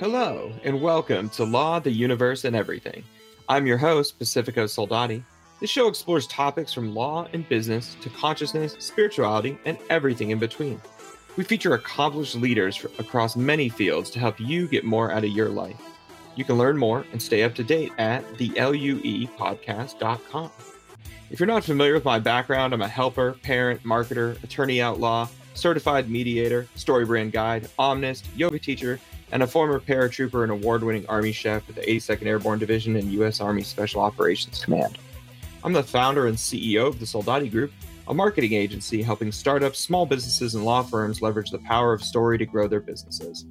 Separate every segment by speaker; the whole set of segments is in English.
Speaker 1: Hello, and welcome to Law, the Universe, and Everything. I'm your host, Pacifico Soldati. This show explores topics from law and business to consciousness, spirituality, and everything in between. We feature accomplished leaders across many fields to help you get more out of your life. You can learn more and stay up to date at theluepodcast.com. If you're not familiar with my background, I'm a helper, parent, marketer, attorney outlaw, certified mediator, story brand guide, omnist, yoga teacher, and a former paratrooper and award winning Army chef with the 82nd Airborne Division and U.S. Army Special Operations Command. I'm the founder and CEO of the Soldati Group, a marketing agency helping startups, small businesses, and law firms leverage the power of story to grow their businesses.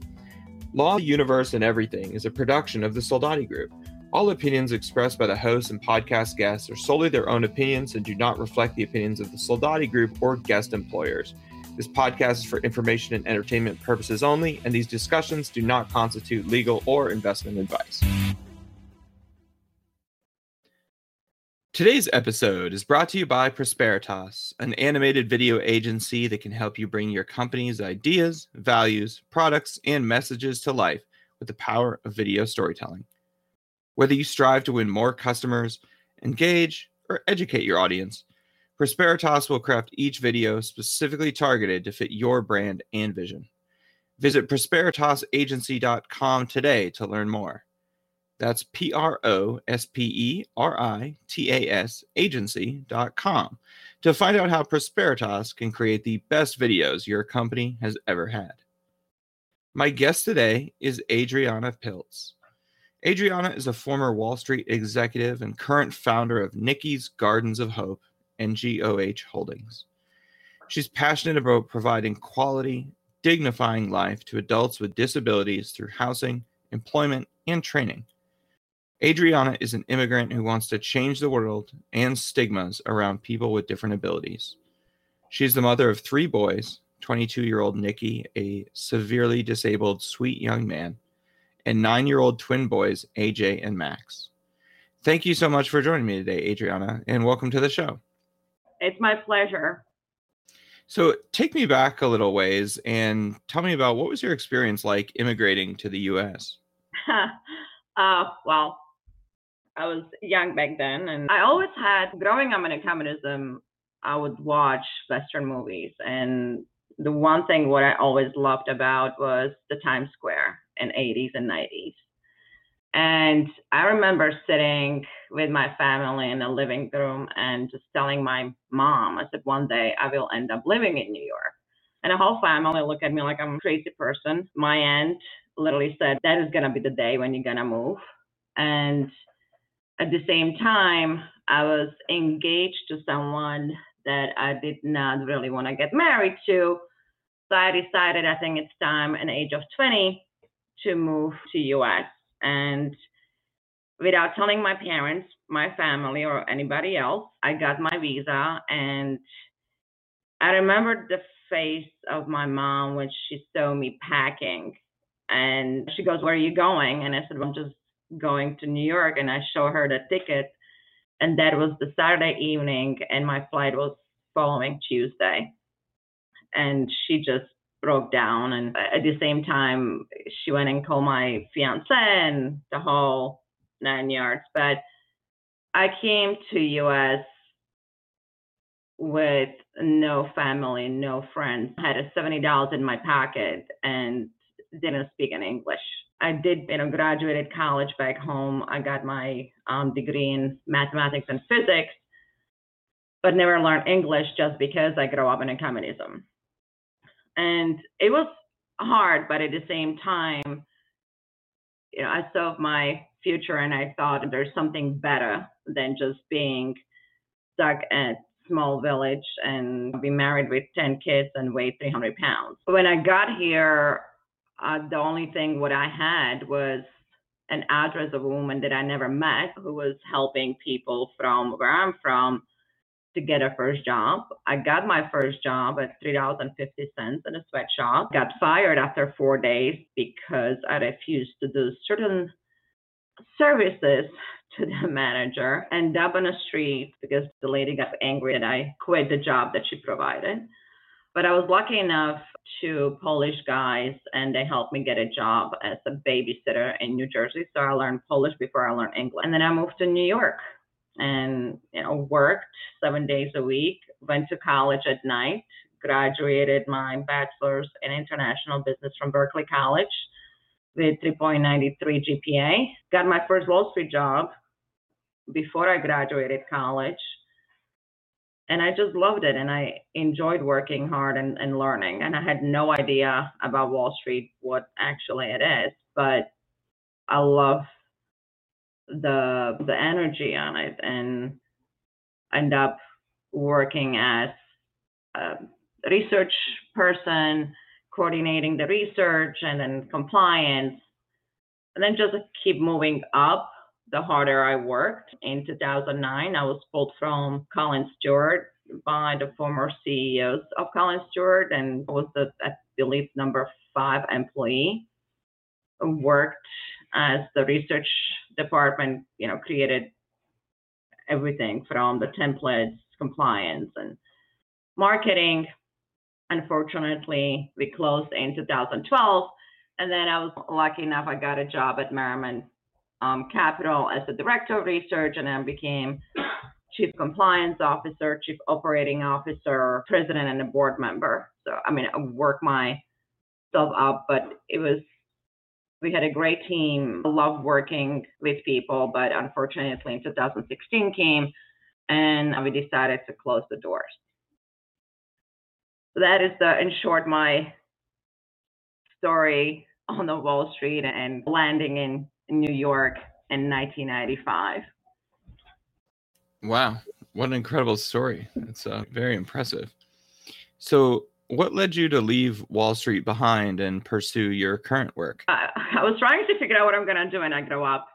Speaker 1: Law, Universe, and Everything is a production of the Soldati Group. All opinions expressed by the hosts and podcast guests are solely their own opinions and do not reflect the opinions of the Soldati Group or guest employers. This podcast is for information and entertainment purposes only, and these discussions do not constitute legal or investment advice. Today's episode is brought to you by Prosperitas, an animated video agency that can help you bring your company's ideas, values, products, and messages to life with the power of video storytelling. Whether you strive to win more customers, engage, or educate your audience, Prosperitas will craft each video specifically targeted to fit your brand and vision. Visit prosperitasagency.com today to learn more. That's P R O S P E R I T A S agency.com to find out how Prosperitas can create the best videos your company has ever had. My guest today is Adriana Pilz. Adriana is a former Wall Street executive and current founder of Nikki's Gardens of Hope and GOH Holdings. She's passionate about providing quality, dignifying life to adults with disabilities through housing, employment, and training. Adriana is an immigrant who wants to change the world and stigmas around people with different abilities. She is the mother of three boys 22 year old Nikki, a severely disabled sweet young man, and nine year old twin boys, AJ and Max. Thank you so much for joining me today, Adriana, and welcome to the show.
Speaker 2: It's my pleasure.
Speaker 1: So, take me back a little ways and tell me about what was your experience like immigrating to the US?
Speaker 2: uh, well, I was young back then, and I always had, growing up in communism, I would watch Western movies. And the one thing what I always loved about was the Times Square in 80s and 90s. And I remember sitting with my family in the living room and just telling my mom, I said, one day I will end up living in New York. And the whole family looked at me like I'm a crazy person. My aunt literally said, that is going to be the day when you're going to move. And at the same time, I was engaged to someone that I did not really want to get married to. So I decided I think it's time at age of 20 to move to US and without telling my parents, my family, or anybody else, I got my visa. And I remember the face of my mom when she saw me packing. And she goes, Where are you going? And I said, well, I'm just going to New York. And I show her the ticket. And that was the Saturday evening, and my flight was following Tuesday. And she just broke down. And at the same time she went and called my fiance and the whole nine yards. But i came to us with no family no friends. I had a $70 in my pocket and didn't speak any english. I did you know graduated college back home. I got my um, degree in mathematics and physics but never learned english just because i grew up in a communism and it was hard but at the same time you know i saw my future and i thought there's something better than just being stuck at small village and be married with 10 kids and weigh 300 pounds. When i got here uh, the only thing what i had was an address of a woman that i never met who was helping people from where i'm from to get a first job. I got my first job at $3.50 in a sweatshop. Got fired after four days because I refused to do certain services to the manager and up on the street because the lady got angry and I quit the job that she provided. But I was lucky enough to Polish guys, and they helped me get a job as a babysitter in New Jersey. So I learned Polish before I learned English. And then I moved to New York and you know worked seven days a week. Went to college at night. Graduated my bachelor's in international business from Berkeley College with 3.93 GPA. Got my first Wall Street job before I graduated college and I just loved it and I enjoyed working hard and, and learning. And I had no idea about Wall Street, what actually it is, but I love the the energy on it and end up working as a research person, coordinating the research and then compliance, and then just keep moving up the harder I worked. In 2009, I was pulled from Collins Stewart by the former CEOs of Collins Stewart and was the, I believe, number five employee. Worked as the research department, you know, created everything from the templates, compliance, and marketing. Unfortunately, we closed in 2012. And then I was lucky enough, I got a job at Merriman um, Capital as the director of research and then became chief compliance officer, chief operating officer, president, and a board member. So, I mean, I worked myself up, but it was, we had a great team. Love working with people, but unfortunately, in 2016 came and we decided to close the doors. So that is the, in short, my story on the Wall Street and landing in in New York in 1995.
Speaker 1: Wow, what an incredible story! It's uh, very impressive. So, what led you to leave Wall Street behind and pursue your current work?
Speaker 2: I was trying to figure out what I'm going to do when I grow up,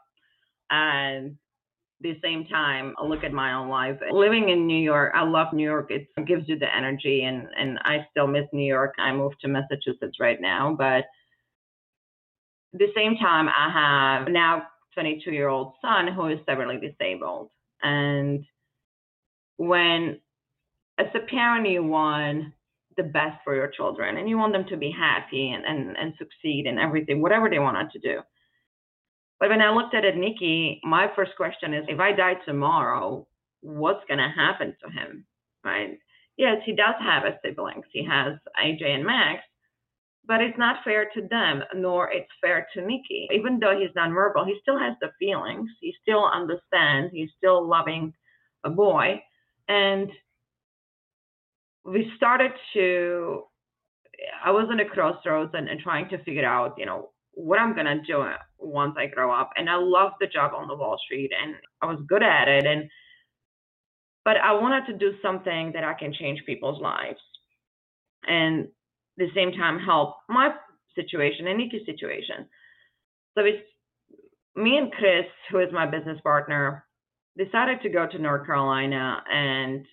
Speaker 2: and the same time, I look at my own life. Living in New York, I love New York. It gives you the energy, and and I still miss New York. I moved to Massachusetts right now, but the same time, I have now 22 year old son who is severely disabled. And when, as a parent, you want the best for your children and you want them to be happy and, and, and succeed in everything, whatever they wanted to do. But when I looked at it, Nikki, my first question is if I die tomorrow, what's going to happen to him? Right? Yes, he does have a siblings. He has AJ and Max, but it's not fair to them, nor it's fair to Nikki. Even though he's nonverbal, he still has the feelings. He still understands. He's still loving a boy. And we started to, I was in a crossroads and, and trying to figure out, you know, what I'm going to do uh, once I grow up. And I loved the job on the Wall Street and I was good at it. And, but I wanted to do something that I can change people's lives. And the same time help my situation and Nikki's situation. So it's me and Chris, who is my business partner, decided to go to North Carolina and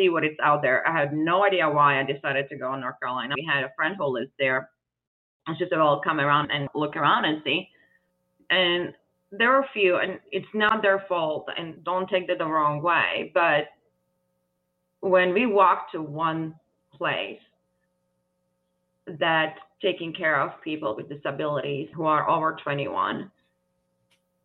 Speaker 2: see what is out there. I had no idea why I decided to go to North Carolina. We had a friend who lives there. And she said, well, come around and look around and see. And there are a few, and it's not their fault, and don't take that the wrong way. But when we walk to one place, that taking care of people with disabilities who are over 21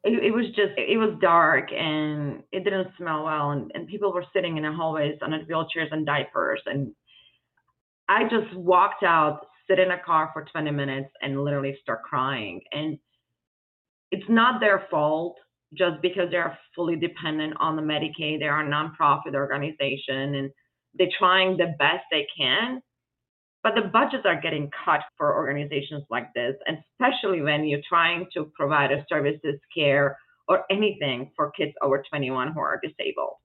Speaker 2: it, it, was just it was dark and it didn't smell well and, and people were sitting in the hallways on wheelchairs and diapers and i just walked out sit in a car for 20 minutes and literally start crying. And it's not their fault just because they're fully dependent on the medicaid. They're a nonprofit organization and they're trying the best they can but the budgets are getting cut for organizations like this, and especially when you're trying to provide a services, care, or anything for kids over 21 who are disabled.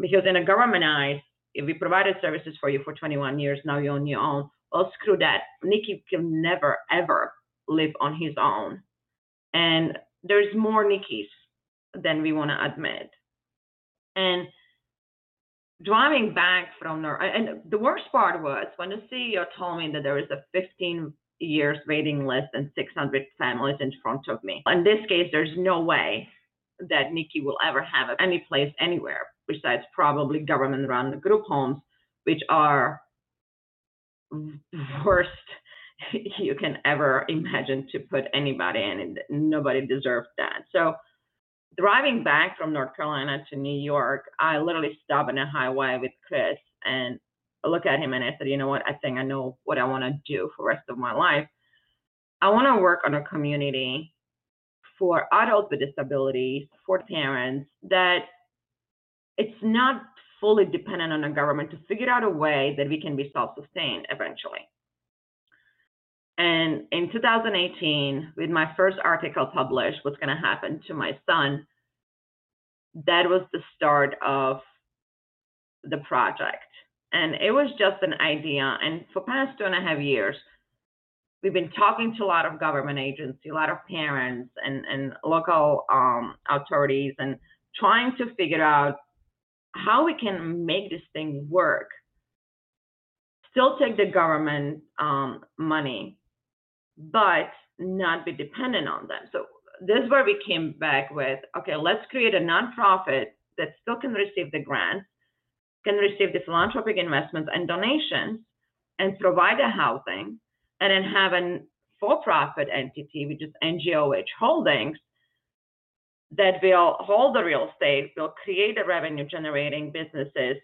Speaker 2: Because in a government eyes, if we provided services for you for 21 years, now you're on your own. Well, screw that. Nikki can never, ever live on his own. And there's more Nikki's than we want to admit. And driving back from Nor- and the worst part was when the CEO told me that there was a 15 years waiting list and 600 families in front of me. In this case, there's no way that Nikki will ever have any place anywhere besides probably government-run group homes, which are worst you can ever imagine to put anybody in, and nobody deserved that. So, driving back from North Carolina to New York, I literally stopped on a highway with Chris and look at him and I said, you know what? I think I know what I want to do for the rest of my life. I want to work on a community for adults with disabilities, for parents, that it's not fully dependent on the government to figure out a way that we can be self-sustained eventually. And in 2018, with my first article published, what's going to happen to my son, that was the start of the project. And it was just an idea. And for past two and a half years, we've been talking to a lot of government agencies, a lot of parents and, and local um, authorities and trying to figure out how we can make this thing work. Still take the government um, money, but not be dependent on them. So this is where we came back with, okay, let's create a nonprofit that still can receive the grants, can receive the philanthropic investments and donations, and provide the housing, and then have a for-profit entity, which is NGOH Holdings, that will hold the real estate, will create the revenue generating businesses,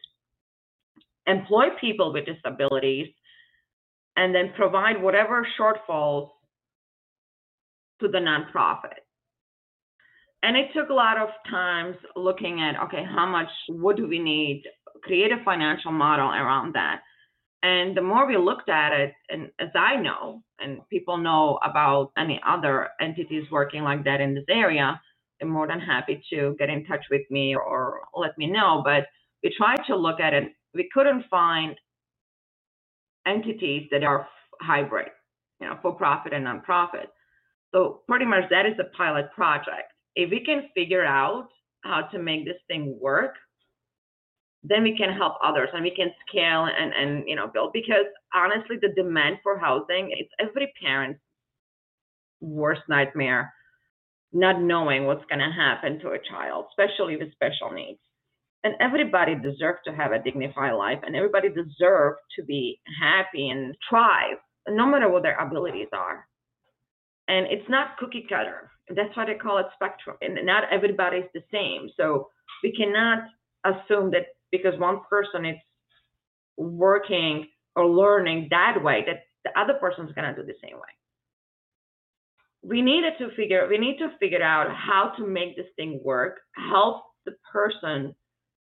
Speaker 2: employ people with disabilities, and then provide whatever shortfalls to the nonprofit. And it took a lot of times looking at, okay, how much, what do we need? Create a financial model around that. And the more we looked at it, and as I know, and people know about any other entities working like that in this area, they're more than happy to get in touch with me or let me know. But we tried to look at it. We couldn't find entities that are hybrid, you know, for profit and nonprofit. So pretty much that is a pilot project. If we can figure out how to make this thing work, then we can help others and we can scale and, and you know build because honestly the demand for housing it's every parent's worst nightmare not knowing what's going to happen to a child especially with special needs and everybody deserves to have a dignified life and everybody deserves to be happy and thrive no matter what their abilities are. And it's not cookie cutter. That's why they call it spectrum and not everybody's the same. So we cannot assume that because one person is working or learning that way that the other person is going to do the same way. We needed to figure we need to figure out how to make this thing work help the person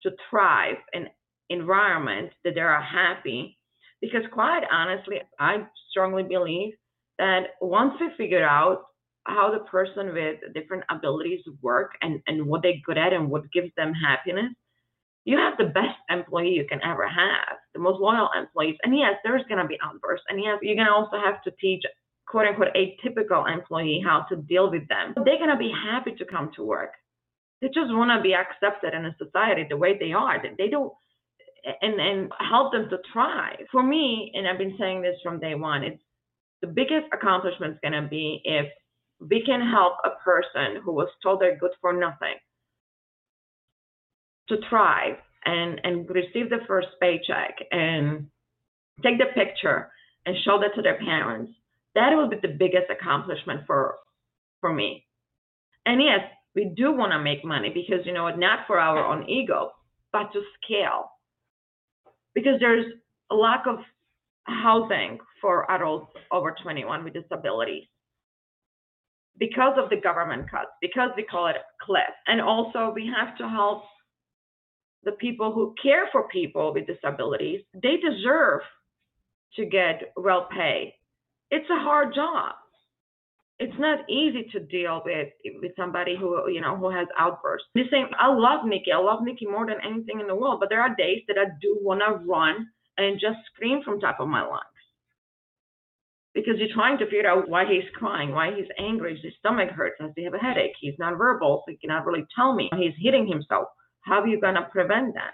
Speaker 2: to thrive in environment that they are happy because quite honestly i strongly believe that once we figure out how the person with different abilities work and, and what they're good at and what gives them happiness you have the best employee you can ever have, the most loyal employees. And yes, there's to be outbursts. And yes, you're to also have to teach, quote unquote, a typical employee how to deal with them. They're going to be happy to come to work. They just want to be accepted in a society the way they are. They don't, and, and help them to thrive. For me, and I've been saying this from day one, it's the biggest accomplishment is going to be if we can help a person who was told they're good for nothing to thrive and, and receive the first paycheck and take the picture and show that to their parents, that will be the biggest accomplishment for for me. And yes, we do want to make money because you know not for our own ego, but to scale. Because there's a lack of housing for adults over 21 with disabilities because of the government cuts, because we call it a cliff. And also we have to help the people who care for people with disabilities, they deserve to get well paid. It's a hard job. It's not easy to deal with with somebody who you know who has outbursts. The same, I love Nikki. I love Nikki more than anything in the world. But there are days that I do want to run and just scream from top of my lungs because you're trying to figure out why he's crying, why he's angry, his stomach hurts, does he have a headache? He's not verbal, so he cannot really tell me. He's hitting himself. How are you going to prevent that?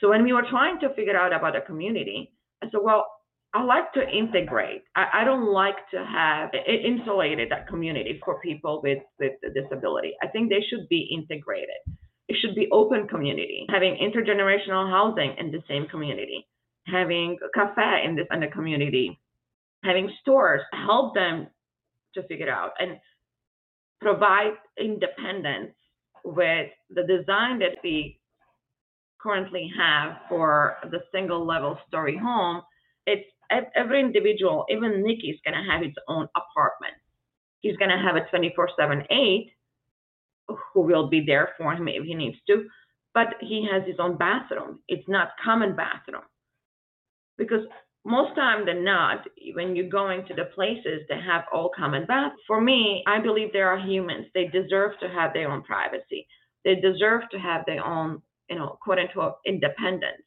Speaker 2: So when we were trying to figure out about the community, I said, well, I like to integrate. I, I don't like to have it insulated that community for people with, with disability. I think they should be integrated. It should be open community, having intergenerational housing in the same community, having a cafe in this in the community, having stores, help them to figure out and provide independence with the design that we currently have for the single level story home. It's every individual, even Nikki, is going to have his own apartment. He's going to have a 24 7 8 who will be there for him if he needs to, but he has his own bathroom. It's not common bathroom. Because most time than not, when you're going to the places that have all common baths, for me, I believe there are humans. They deserve to have their own privacy. They deserve to have their own, you know, quote unquote independence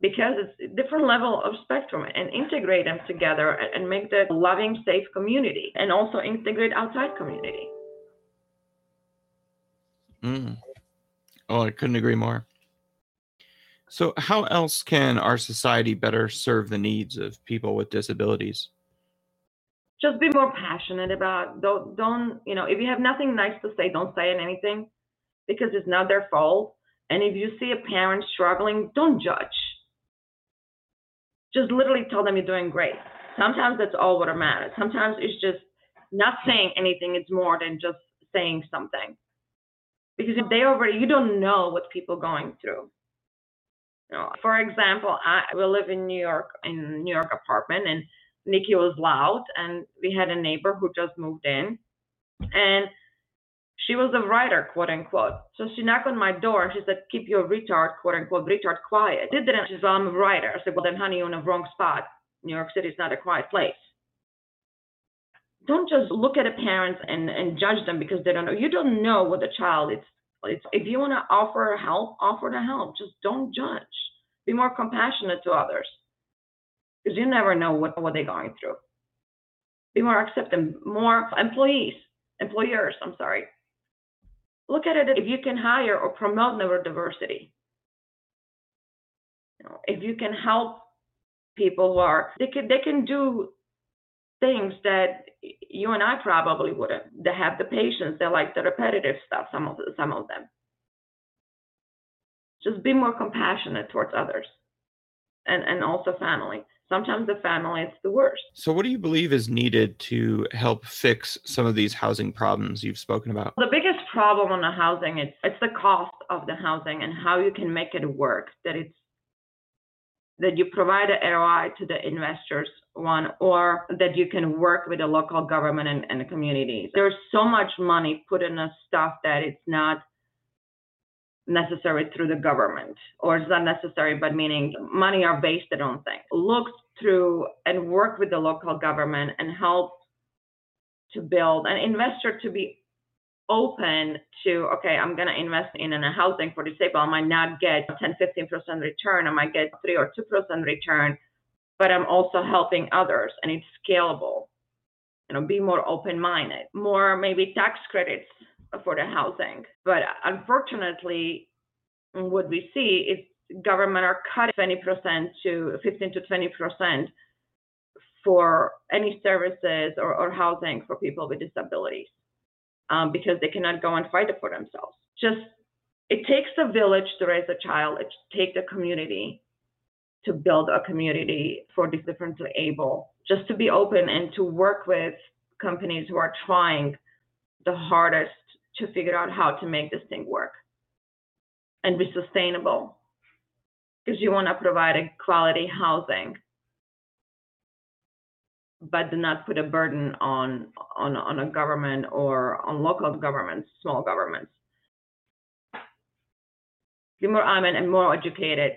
Speaker 2: because it's a different level of spectrum and integrate them together and make the loving, safe community and also integrate outside community.
Speaker 1: Mm. Oh, I couldn't agree more. So, how else can our society better serve the needs of people with disabilities?
Speaker 2: Just be more passionate about. Don't don't you know? If you have nothing nice to say, don't say anything, because it's not their fault. And if you see a parent struggling, don't judge just literally tell them you're doing great. Sometimes that's all what matters. Sometimes it's just not saying anything. It's more than just saying something. Because if they already, you don't know what people going through. You know, for example, I we live in New York in New York apartment, and Nikki was loud, and we had a neighbor who just moved in, and she was a writer, quote unquote. So she knocked on my door and she said, keep your retard, quote unquote, retard quiet. I didn't. She said, I'm a writer. I said, well, then, honey, you're in the wrong spot. New York City is not a quiet place. Don't just look at the parents and, and judge them because they don't know. You don't know what the child is. It's, if you want to offer help, offer the help. Just don't judge. Be more compassionate to others because you never know what, what they're going through. Be more accepting. More employees, employers, I'm sorry look at it if you can hire or promote neurodiversity. You know, if you can help people who are they can they can do things that you and I probably wouldn't. They have the patience. They like the repetitive stuff. Some of some of them. Just be more compassionate towards others, and and also family sometimes the family is the worst.
Speaker 1: So, what do you believe is needed to help fix some of these housing problems you've spoken about?
Speaker 2: The biggest problem on the housing is it's the cost of the housing and how you can make it work. That it's that you provide an ROI to the investors, one, or that you can work with the local government and, and the communities. There's so much money put in the stuff that it's not necessary through the government, or it's not necessary, but meaning money are based on things. Look through and work with the local government and help to build an investor to be open to okay i'm going to invest in a housing for disabled. I might not get 10 15% return. I might get 3 or 2% return but i'm also helping others and it's scalable. You know be more open minded more maybe tax credits for the housing. But unfortunately, what we see is government are cutting 20% to 15 to 20% for any services or, or housing for people with disabilities um, because they cannot go and fight it for themselves. Just it takes a village to raise a child. It takes a community to build a community for the differently able. Just to be open and to work with companies who are trying the hardest to figure out how to make this thing work and be sustainable because you want to provide a quality housing but do not put a burden on on on a government or on local governments small governments be more armed and more educated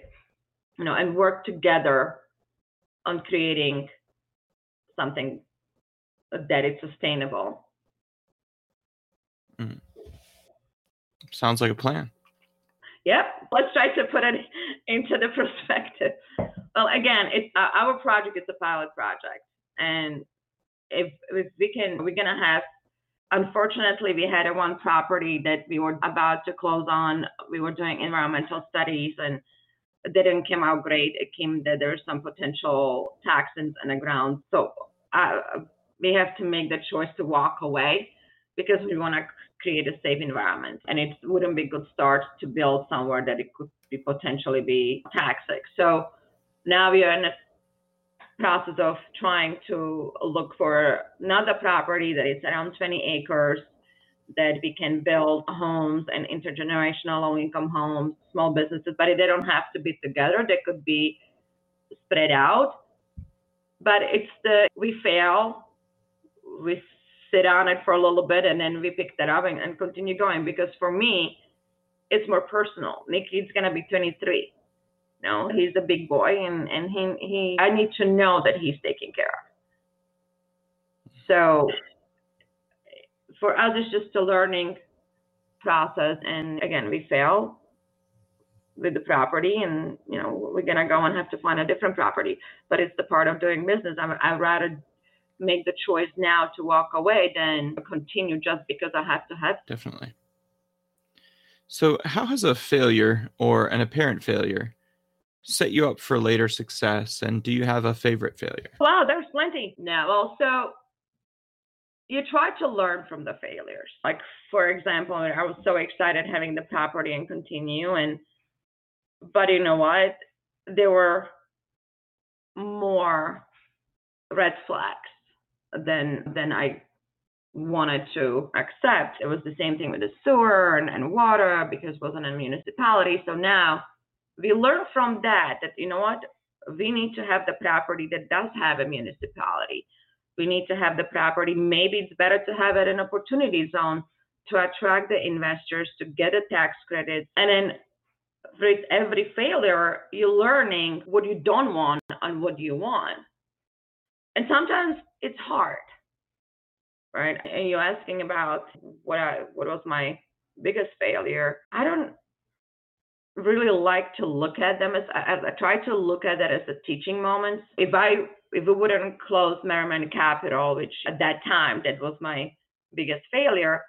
Speaker 2: you know and work together on creating something that is sustainable
Speaker 1: mm. Sounds like a plan.
Speaker 2: Yep. Let's try to put it into the perspective. Well, again, it's uh, our project is a pilot project, and if if we can, we're gonna have. Unfortunately, we had a one property that we were about to close on. We were doing environmental studies, and it didn't come out great. It came that there's some potential toxins in the ground, so uh, we have to make the choice to walk away because we want to create a safe environment. And it wouldn't be a good start to build somewhere that it could be potentially be toxic. So now we are in a process of trying to look for another property that is around 20 acres that we can build homes and intergenerational low income homes, small businesses, but they don't have to be together. They could be spread out. But it's the we fail, we sit on it for a little bit and then we pick that up and, and continue going because for me, it's more personal. Nikki's gonna be 23. No, he's a big boy and, and he he I need to know that he's taken care of. So for us it's just a learning process and again we fail with the property and you know we're gonna go and have to find a different property but it's the part of doing business I, i'd rather make the choice now to walk away than continue just because i have to have
Speaker 1: Definitely. So, how has a failure or an apparent failure set you up for later success? And do you have a favorite failure?
Speaker 2: wow there's plenty now also you try to learn from the failures like for example i was so excited having the property and continue and but you know what there were more red flags than than i wanted to accept. It was the same thing with the sewer and, and water because it wasn't a municipality. So now we learn from that that you know what? We need to have the property that does have a municipality. We need to have the property. Maybe it's better to have it in opportunity zone to attract the investors to get a tax credit and then with every failure you're learning what you don't want and what you want. And sometimes it's hard right and you're asking about what i what was my biggest failure i don't really like to look at them as I, I try to look at that as a teaching moment. If I if we wouldn't close Merriman Capital, which at that time that was my biggest failure,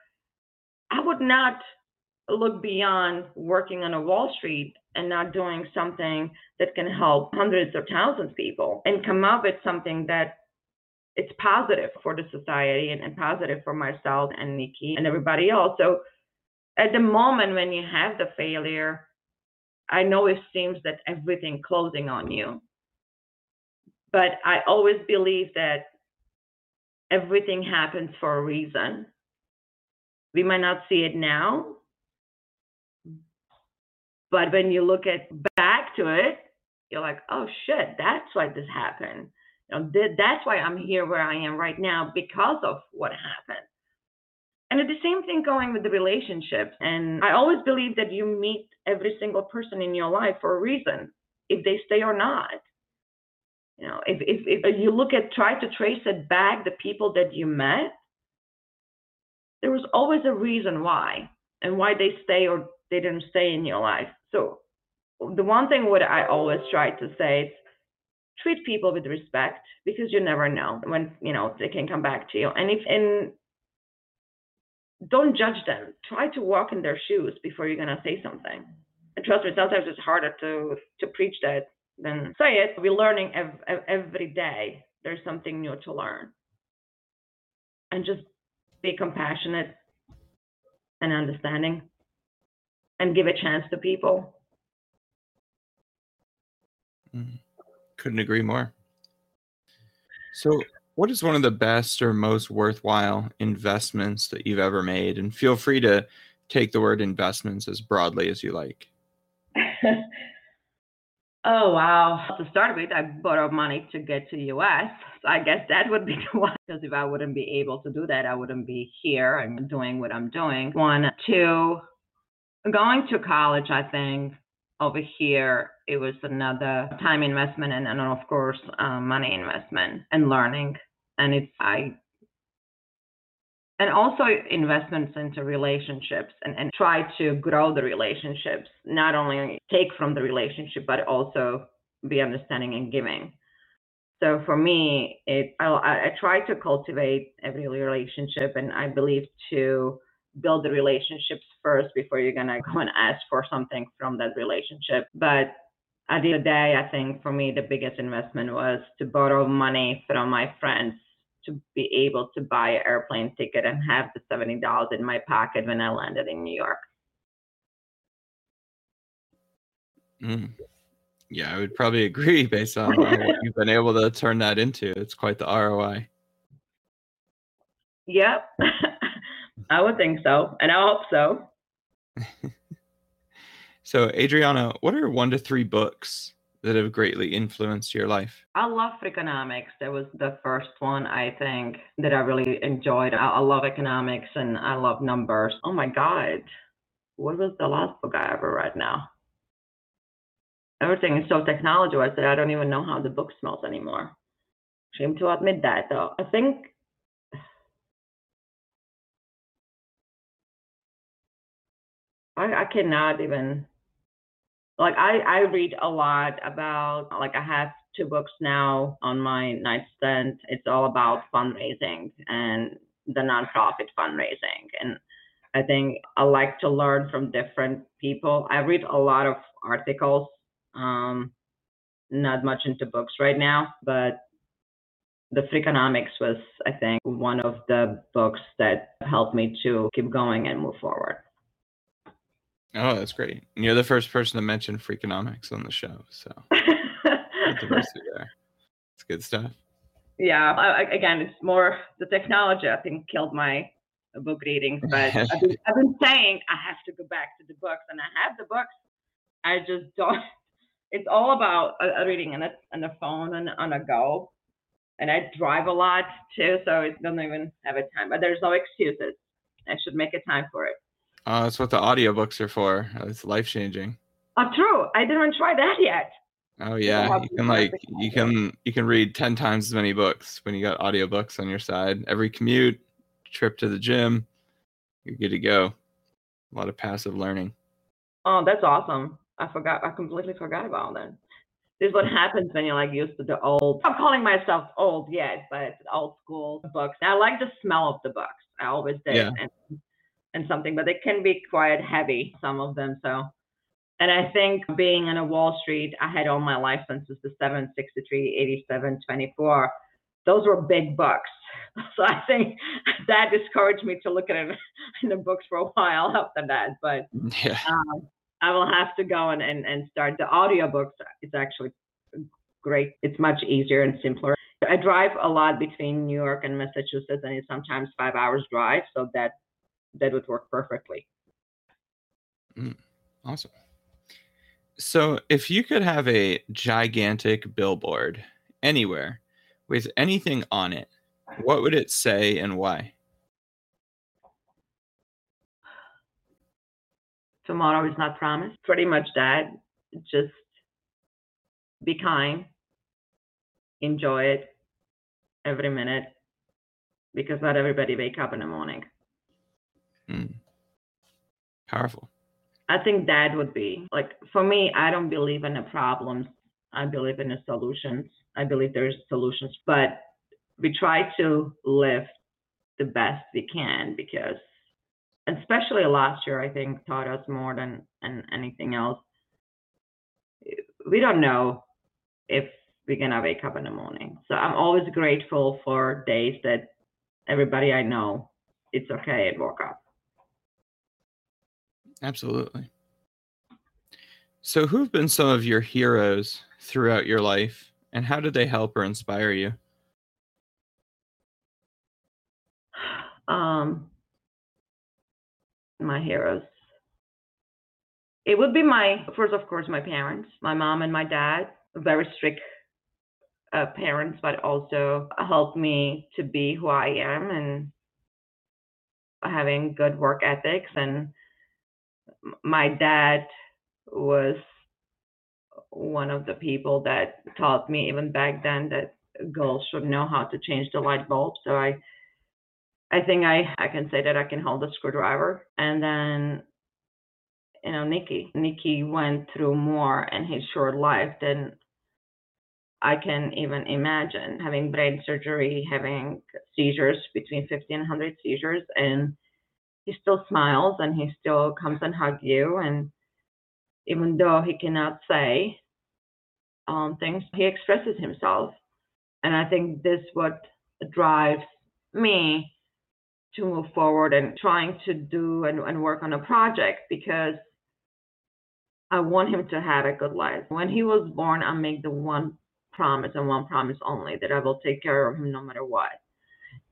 Speaker 2: I would not look beyond working on a Wall Street and not doing something that can help hundreds or thousands of people and come up with something that it's positive for the society and, and positive for myself and Nikki and everybody else. So at the moment when you have the failure, I know it seems that everything closing on you, but I always believe that everything happens for a reason. We might not see it now, but when you look at back to it, you're like, oh shit, that's why this happened. Know, th- that's why I'm here where I am right now because of what happened. And the same thing going with the relationships. And I always believe that you meet every single person in your life for a reason, if they stay or not. You know, if, if, if you look at, try to trace it back, the people that you met, there was always a reason why and why they stay or they didn't stay in your life. So the one thing what I always try to say is treat people with respect because you never know when you know they can come back to you. And if and don't judge them. Try to walk in their shoes before you're gonna say something. And trust me, sometimes it's harder to to preach that than say it. We're learning ev- every day. There's something new to learn, and just be compassionate and understanding, and give a chance to people.
Speaker 1: Mm, Couldn't agree more. So, what is one of the best or most worthwhile investments that you've ever made? And feel free to take the word investments as broadly as you like.
Speaker 2: oh wow! To start with, I borrowed money to get to the US. So I guess that would be the one. Because if I wouldn't be able to do that, I wouldn't be here and doing what I'm doing. One, two, going to college. I think over here it was another time investment and, and of course um, money investment and learning. And it's i and also investments into relationships and, and try to grow the relationships not only take from the relationship but also be understanding and giving. So for me it i, I try to cultivate every relationship and i believe to build the relationships first before you're gonna go and ask for something from that relationship. But at the end of the day, I think for me the biggest investment was to borrow money from my friends to be able to buy an airplane ticket and have the seventy dollars in my pocket when I landed in New York.
Speaker 1: Mm. Yeah, I would probably agree based on what you've been able to turn that into. It's quite the ROI.
Speaker 2: Yep, I would think so, and I hope so.
Speaker 1: so, Adriana, what are one to three books that have greatly influenced your life?
Speaker 2: I love Freakonomics. That was the first one I think that I really enjoyed. I, I love economics and I love numbers. Oh my God, what was the last book I ever read now? Everything is so technology that I don't even know how the book smells anymore. Shame to admit that, though. I think I, I cannot even like I, I read a lot about like I have two books now on my nightstand. It's all about fundraising and the nonprofit fundraising. And I think I like to learn from different people. I read a lot of articles, um, not much into books right now, but the Freakonomics was, I think, one of the books that helped me to keep going and move forward.
Speaker 1: Oh, that's great. And you're the first person to mention Freakonomics on the show, so diversity there. It's good stuff.
Speaker 2: Yeah. I, again, it's more the technology. I think killed my book readings, but I've, been, I've been saying I have to go back to the books, and I have the books. I just don't. It's all about uh, reading on a on a phone and on a go, and I drive a lot too, so I don't even have a time. But there's no excuses. I should make a time for it.
Speaker 1: Uh, that's what the audiobooks are for. It's life changing.
Speaker 2: Oh, true. I didn't try that yet.
Speaker 1: Oh yeah, you can like you can you can read ten times as many books when you got audiobooks on your side. Every commute, trip to the gym, you're good to go. A lot of passive learning.
Speaker 2: Oh, that's awesome. I forgot. I completely forgot about that. This is what happens when you're like used to the old. I'm calling myself old yet, but old school books. I like the smell of the books. I always did. Yeah. And and something, but they can be quite heavy, some of them. So, and I think being in a Wall Street, I had all my licenses, the 763, 87, 24. Those were big bucks. So I think that discouraged me to look at it in the books for a while after that. But yeah. Um, I will have to go and, and, and start the audiobooks. It's actually great. It's much easier and simpler. I drive a lot between New York and Massachusetts, and it's sometimes five hours drive. So that that would work perfectly.
Speaker 1: Mm, awesome. So, if you could have a gigantic billboard anywhere with anything on it, what would it say and why?
Speaker 2: Tomorrow is not promised. Pretty much that. Just be kind, enjoy it every minute, because not everybody wake up in the morning.
Speaker 1: Mm. Powerful.
Speaker 2: I think that would be like for me, I don't believe in the problems. I believe in the solutions. I believe there's solutions, but we try to live the best we can because especially last year I think taught us more than, than anything else. We don't know if we're gonna wake up in the morning. So I'm always grateful for days that everybody I know it's okay and woke up.
Speaker 1: Absolutely. So, who've been some of your heroes throughout your life, and how did they help or inspire you?
Speaker 2: Um, my heroes. It would be my first, of course, my parents, my mom and my dad. Very strict uh, parents, but also helped me to be who I am and having good work ethics and my dad was one of the people that taught me even back then that girls should know how to change the light bulb. So I I think I, I can say that I can hold a screwdriver. And then, you know, Nikki. Nikki went through more in his short life than I can even imagine. Having brain surgery, having seizures between 1500 seizures, and he still smiles and he still comes and hugs you. And even though he cannot say um, things, he expresses himself. And I think this what drives me to move forward and trying to do and, and work on a project because I want him to have a good life. When he was born, I make the one promise and one promise only that I will take care of him no matter what.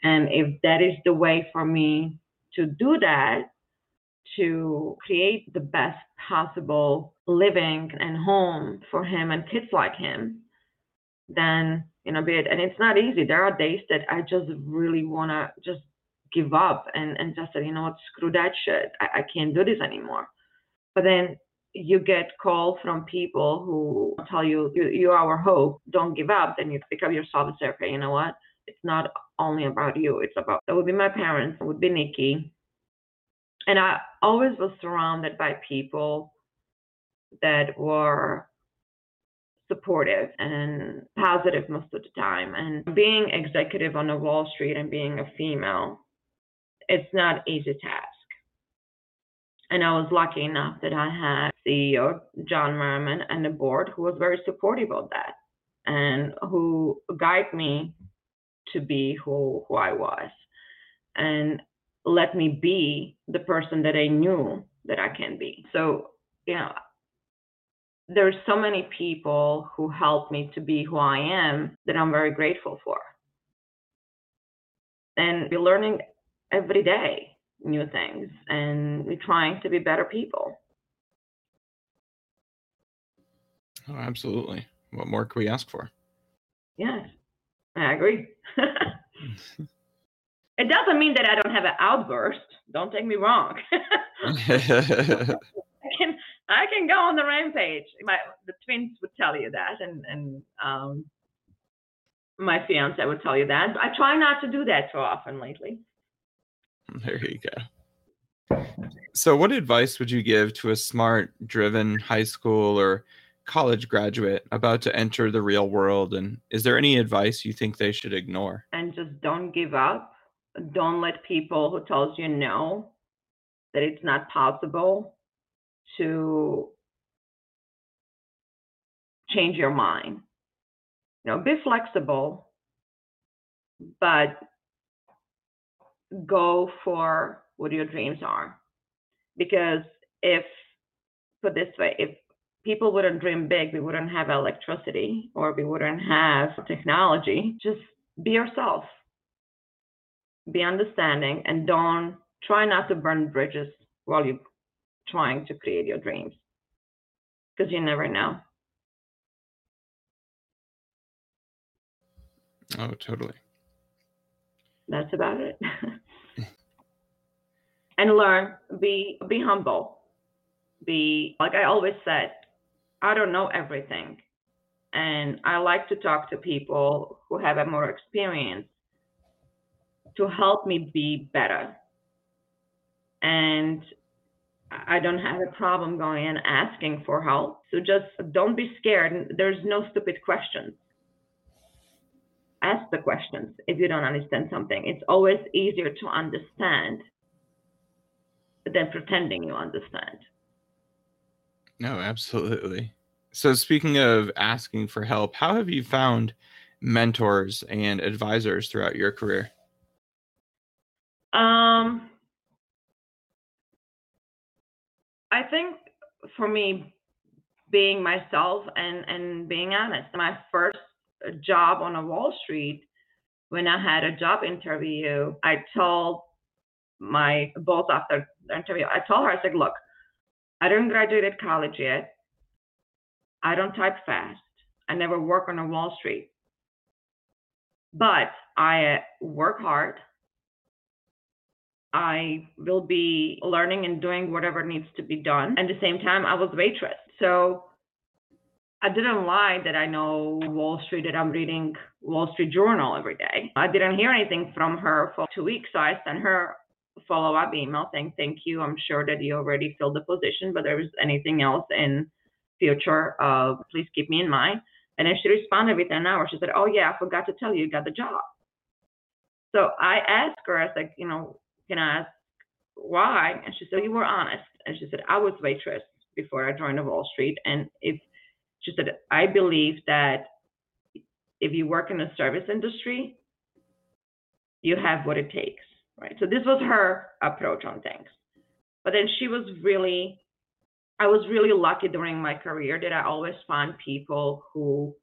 Speaker 2: And if that is the way for me to do that, to create the best possible living and home for him and kids like him, then you know, be it. And it's not easy. There are days that I just really want to just give up and and just say, you know what, screw that shit. I, I can't do this anymore. But then you get calls from people who tell you, you you're our hope. Don't give up. Then you pick up yourself and say, okay, you know what? It's not only about you. It's about that would be my parents. It would be Nikki. And I always was surrounded by people that were supportive and positive most of the time. And being executive on a Wall Street and being a female, it's not easy task. And I was lucky enough that I had CEO John Merriman and the board who was very supportive of that and who guided me to be who, who I was and let me be the person that I knew that I can be. So, you know, there's so many people who helped me to be who I am that I'm very grateful for. And we're learning every day new things and we're trying to be better people.
Speaker 1: Oh, absolutely. What more can we ask for?
Speaker 2: Yes, I agree. it doesn't mean that I don't have an outburst. Don't take me wrong. I can I can go on the rampage. My the twins would tell you that, and and um, my fiance would tell you that. I try not to do that too often lately.
Speaker 1: There you go. So, what advice would you give to a smart, driven high school or college graduate about to enter the real world? And is there any advice you think they should ignore?
Speaker 2: And just don't give up. Don't let people who tells you no that it's not possible to change your mind. You know, be flexible, but go for what your dreams are. Because if, put this way, if people wouldn't dream big, we wouldn't have electricity or we wouldn't have technology. Just be yourself, be understanding, and don't try not to burn bridges while you're trying to create your dreams because you never know.
Speaker 1: Oh, totally.
Speaker 2: That's about it. and learn, be be humble. Be like I always said, I don't know everything. And I like to talk to people who have a more experience to help me be better. And I don't have a problem going and asking for help. So just don't be scared. There's no stupid questions. Ask the questions if you don't understand something. It's always easier to understand than pretending you understand.
Speaker 1: No, absolutely. So, speaking of asking for help, how have you found mentors and advisors throughout your career?
Speaker 2: Um, I think for me, being myself and and being honest. My first job on a Wall Street, when I had a job interview, I told my boss after the interview, I told her, I said, look, I didn't graduate college yet. I don't type fast. I never work on a Wall Street. But I uh, work hard. I will be learning and doing whatever needs to be done. At the same time, I was waitress. So I didn't lie that I know Wall Street, that I'm reading Wall Street Journal every day. I didn't hear anything from her for two weeks. So I sent her follow up email saying, Thank you. I'm sure that you already filled the position, but there was anything else in future, uh, please keep me in mind. And then she responded within an hour. She said, Oh, yeah, I forgot to tell you, you got the job. So I asked her, I said, You know, can I ask why? And she said, You were honest. And she said, I was waitress before I joined the Wall Street. And if she said, I believe that if you work in the service industry, you have what it takes, right? So this was her approach on things. But then she was really, I was really lucky during my career that I always found people who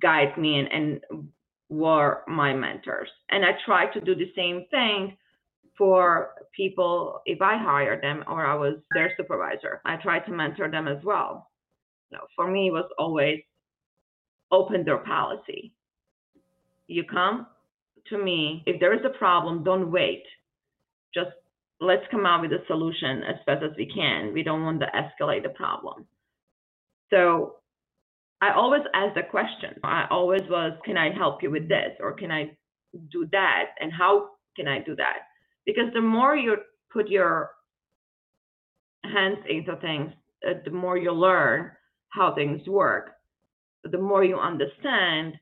Speaker 2: guide me and, and were my mentors. And I tried to do the same thing for people if I hired them or I was their supervisor. I tried to mentor them as well. You know, for me, it was always open door policy. You come to me if there is a problem, don't wait. Just let's come out with a solution as fast as we can. We don't want to escalate the problem. So I always ask the question. I always was, can I help you with this or can I do that? And how can I do that? Because the more you put your hands into things, uh, the more you learn how things work, the more you understand.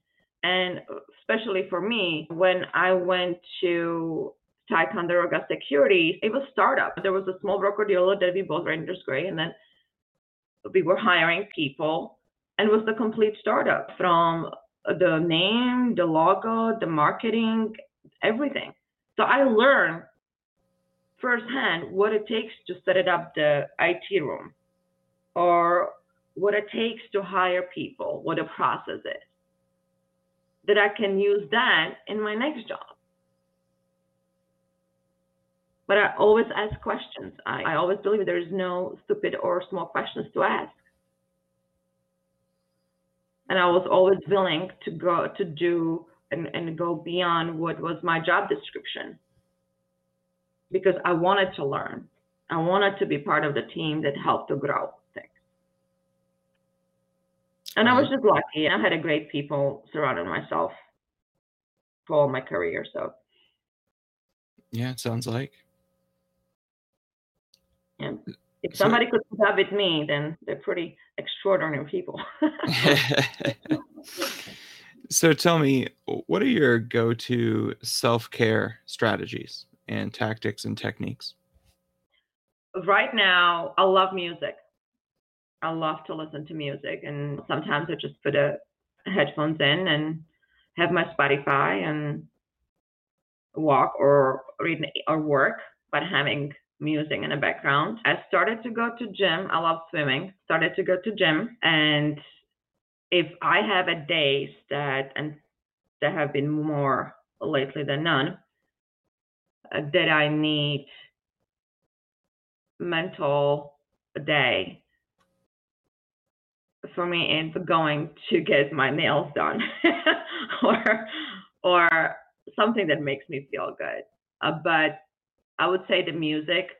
Speaker 2: And especially for me, when I went to Ticonderoga Securities, it was startup. There was a small broker dealer that we both ran Gray, and then we were hiring people and it was the complete startup from the name, the logo, the marketing, everything. So I learned firsthand what it takes to set it up the IT room or what it takes to hire people, what the process is. That I can use that in my next job. But I always ask questions. I, I always believe there is no stupid or small questions to ask and I was always willing to go to do and, and go beyond what was my job description because I wanted to learn. I wanted to be part of the team that helped to grow. And I was just lucky. I had a great people surrounding myself for my career. So
Speaker 1: yeah, it sounds like.
Speaker 2: Yeah if somebody could put up with me, then they're pretty extraordinary people.
Speaker 1: so tell me, what are your go-to self-care strategies and tactics and techniques?
Speaker 2: Right now, I love music. I love to listen to music, and sometimes I just put a headphones in and have my Spotify and walk or read or work, but having music in the background. I started to go to gym. I love swimming. Started to go to gym, and if I have a days that and there have been more lately than none uh, that I need mental day for me it's going to get my nails done or or something that makes me feel good uh, but I would say the music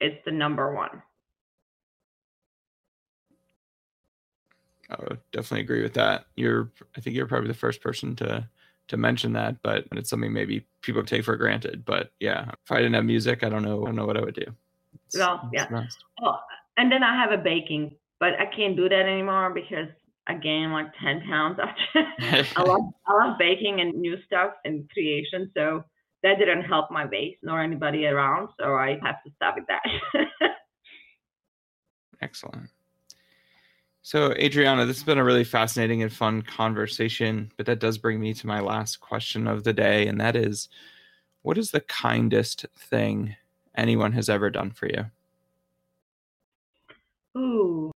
Speaker 2: is the number one.
Speaker 1: I would definitely agree with that. You're, I think you're probably the first person to to mention that, but it's something maybe people take for granted. But yeah, if I didn't have music, I don't know, I don't know what I would do.
Speaker 2: It's, well, yeah. Oh, and then I have a baking, but I can't do that anymore because I gained like 10 pounds after. I love I love baking and new stuff and creation. So that didn't help my weight nor anybody around. So I have to stop with that.
Speaker 1: Excellent. So, Adriana, this has been a really fascinating and fun conversation, but that does bring me to my last question of the day, and that is what is the kindest thing anyone has ever done for you?
Speaker 2: Ooh.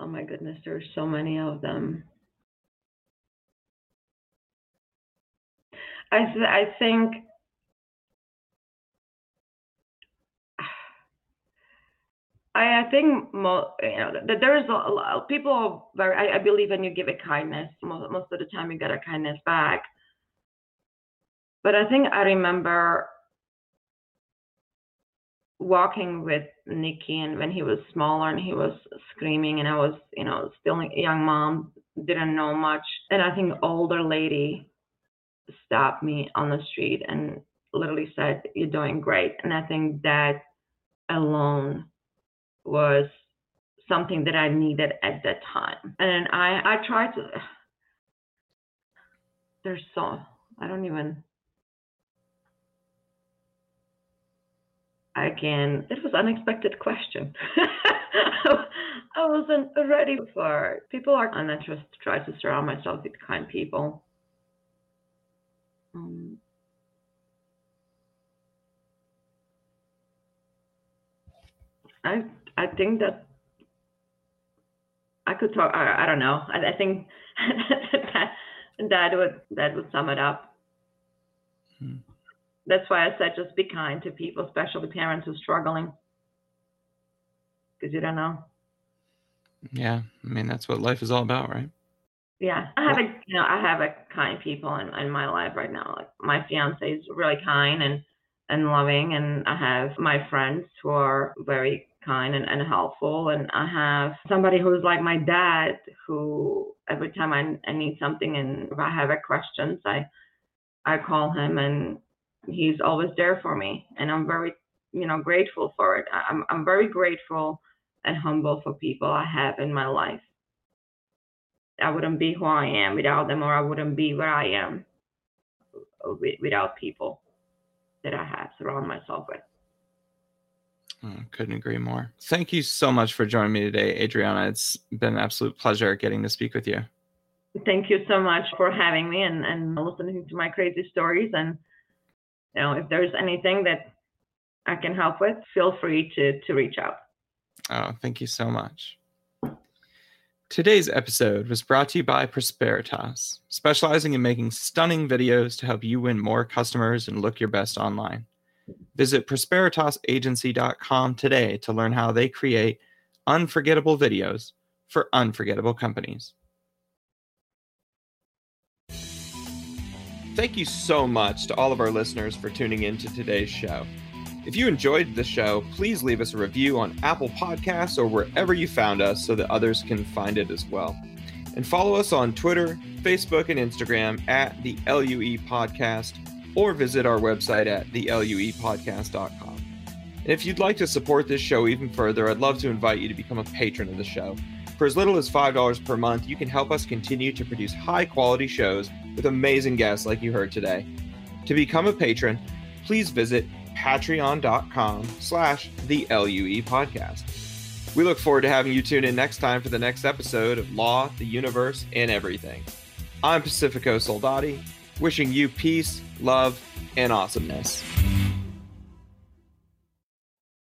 Speaker 2: Oh my goodness, there's so many of them. I th- I think I, I think mo- you know that there is a, lot, people very I, I, believe when you give a kindness most, most of the time you get a kindness back but I think I remember walking with Nicky and when he was smaller and he was screaming and I was you know still a young mom didn't know much and I think older lady stopped me on the street and literally said, You're doing great. And I think that alone was something that I needed at that time. And I, I tried to, there's so, I don't even, Again, it was unexpected question. I wasn't ready for it. People are, and I just try to surround myself with kind people. Um, I I think that I could talk. I, I don't know. I, I think that that would that would sum it up. Hmm. That's why I said just be kind to people, especially parents who are struggling, because you don't know.
Speaker 1: Yeah, I mean that's what life is all about, right?
Speaker 2: Yeah, I have a you know I have a kind people in, in my life right now. Like my fiance is really kind and and loving, and I have my friends who are very kind and, and helpful, and I have somebody who's like my dad, who every time I, I need something and if I have a questions, I I call him and he's always there for me, and I'm very you know grateful for it. I'm I'm very grateful and humble for people I have in my life. I wouldn't be who I am without them, or I wouldn't be where I am without people that I have surround myself with.
Speaker 1: Oh, couldn't agree more. Thank you so much for joining me today, Adriana. It's been an absolute pleasure getting to speak with you.
Speaker 2: Thank you so much for having me and, and listening to my crazy stories. And know, if there's anything that I can help with, feel free to to reach out.
Speaker 1: Oh, thank you so much. Today's episode was brought to you by Prosperitas, specializing in making stunning videos to help you win more customers and look your best online. Visit prosperitasagency.com today to learn how they create unforgettable videos for unforgettable companies. Thank you so much to all of our listeners for tuning in to today's show. If you enjoyed the show, please leave us a review on Apple Podcasts or wherever you found us so that others can find it as well. And follow us on Twitter, Facebook, and Instagram at the LUE Podcast or visit our website at theluepodcast.com. And if you'd like to support this show even further, I'd love to invite you to become a patron of the show. For as little as $5 per month, you can help us continue to produce high quality shows with amazing guests like you heard today. To become a patron, please visit patreon.com slash the LUE podcast. We look forward to having you tune in next time for the next episode of Law, the Universe, and Everything. I'm Pacifico Soldati, wishing you peace, love, and awesomeness.